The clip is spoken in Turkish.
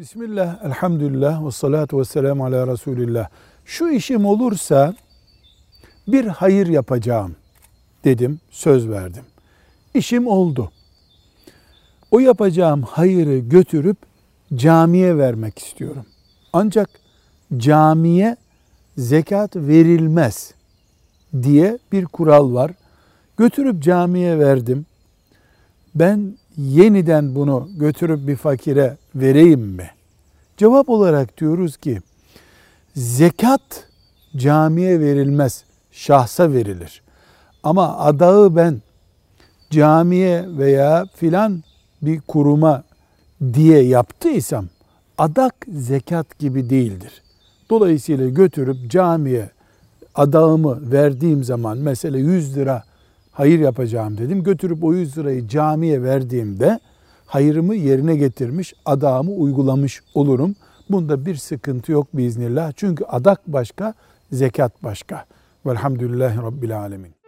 Bismillah, elhamdülillah ve salatu ve selamu ala Resulillah. Şu işim olursa bir hayır yapacağım dedim, söz verdim. İşim oldu. O yapacağım hayırı götürüp camiye vermek istiyorum. Ancak camiye zekat verilmez diye bir kural var. Götürüp camiye verdim. Ben yeniden bunu götürüp bir fakire vereyim mi? Cevap olarak diyoruz ki zekat camiye verilmez, şahsa verilir. Ama adağı ben camiye veya filan bir kuruma diye yaptıysam adak zekat gibi değildir. Dolayısıyla götürüp camiye adağımı verdiğim zaman mesela 100 lira hayır yapacağım dedim. Götürüp o 100 lirayı camiye verdiğimde hayırımı yerine getirmiş, adağımı uygulamış olurum. Bunda bir sıkıntı yok biiznillah. Çünkü adak başka, zekat başka. Velhamdülillahi Rabbil Alemin.